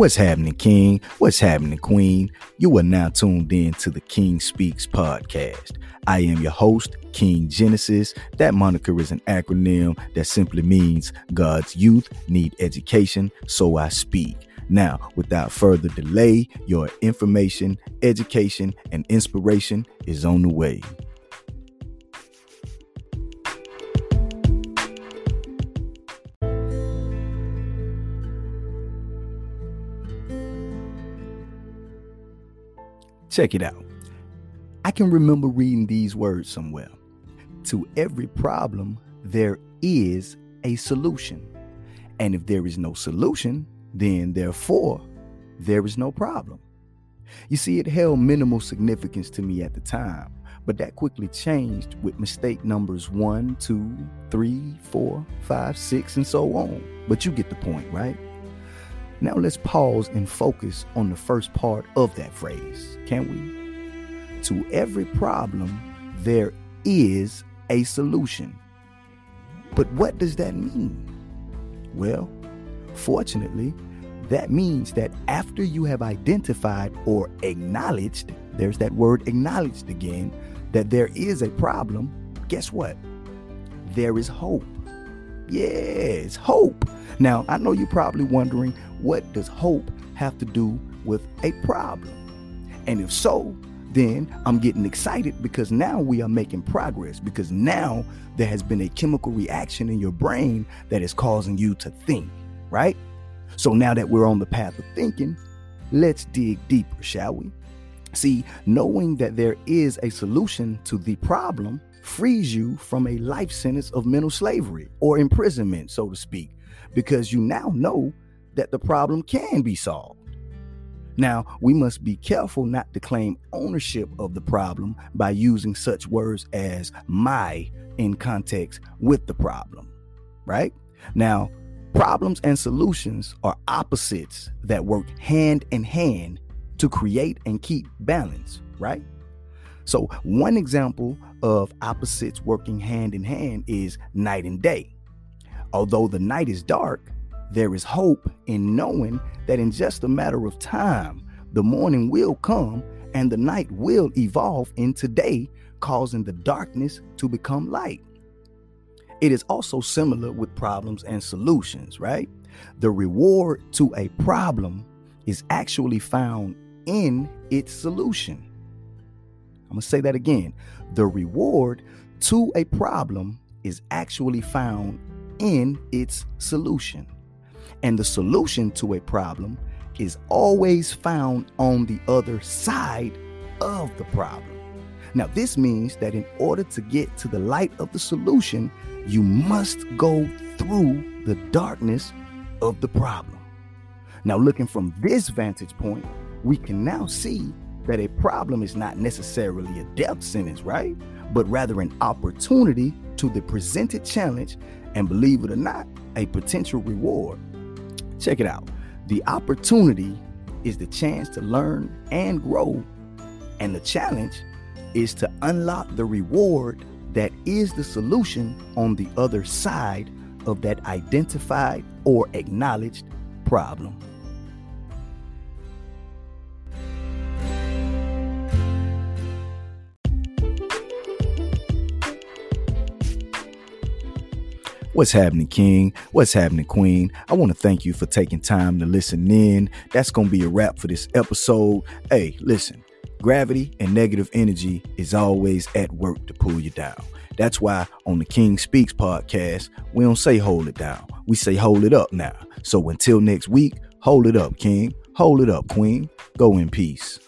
What's happening, King? What's happening, Queen? You are now tuned in to the King Speaks podcast. I am your host, King Genesis. That moniker is an acronym that simply means God's youth need education, so I speak. Now, without further delay, your information, education, and inspiration is on the way. Check it out. I can remember reading these words somewhere. To every problem, there is a solution. And if there is no solution, then therefore, there is no problem. You see, it held minimal significance to me at the time, but that quickly changed with mistake numbers one, two, three, four, five, six, and so on. But you get the point, right? Now let's pause and focus on the first part of that phrase, can we? To every problem, there is a solution. But what does that mean? Well, fortunately, that means that after you have identified or acknowledged, there's that word acknowledged again, that there is a problem, guess what? There is hope. Yes, hope. Now, I know you're probably wondering what does hope have to do with a problem? And if so, then I'm getting excited because now we are making progress because now there has been a chemical reaction in your brain that is causing you to think, right? So now that we're on the path of thinking, let's dig deeper, shall we? See, knowing that there is a solution to the problem frees you from a life sentence of mental slavery or imprisonment, so to speak, because you now know that the problem can be solved. Now, we must be careful not to claim ownership of the problem by using such words as my in context with the problem, right? Now, problems and solutions are opposites that work hand in hand to create and keep balance, right? So, one example of opposites working hand in hand is night and day. Although the night is dark, there is hope in knowing that in just a matter of time, the morning will come and the night will evolve into day, causing the darkness to become light. It is also similar with problems and solutions, right? The reward to a problem is actually found in its solution. I'm going to say that again. The reward to a problem is actually found in its solution. And the solution to a problem is always found on the other side of the problem. Now, this means that in order to get to the light of the solution, you must go through the darkness of the problem. Now, looking from this vantage point, we can now see that a problem is not necessarily a death sentence, right? But rather an opportunity to the presented challenge and, believe it or not, a potential reward. Check it out. The opportunity is the chance to learn and grow, and the challenge is to unlock the reward that is the solution on the other side of that identified or acknowledged problem. What's happening, King? What's happening, Queen? I want to thank you for taking time to listen in. That's going to be a wrap for this episode. Hey, listen, gravity and negative energy is always at work to pull you down. That's why on the King Speaks podcast, we don't say hold it down. We say hold it up now. So until next week, hold it up, King. Hold it up, Queen. Go in peace.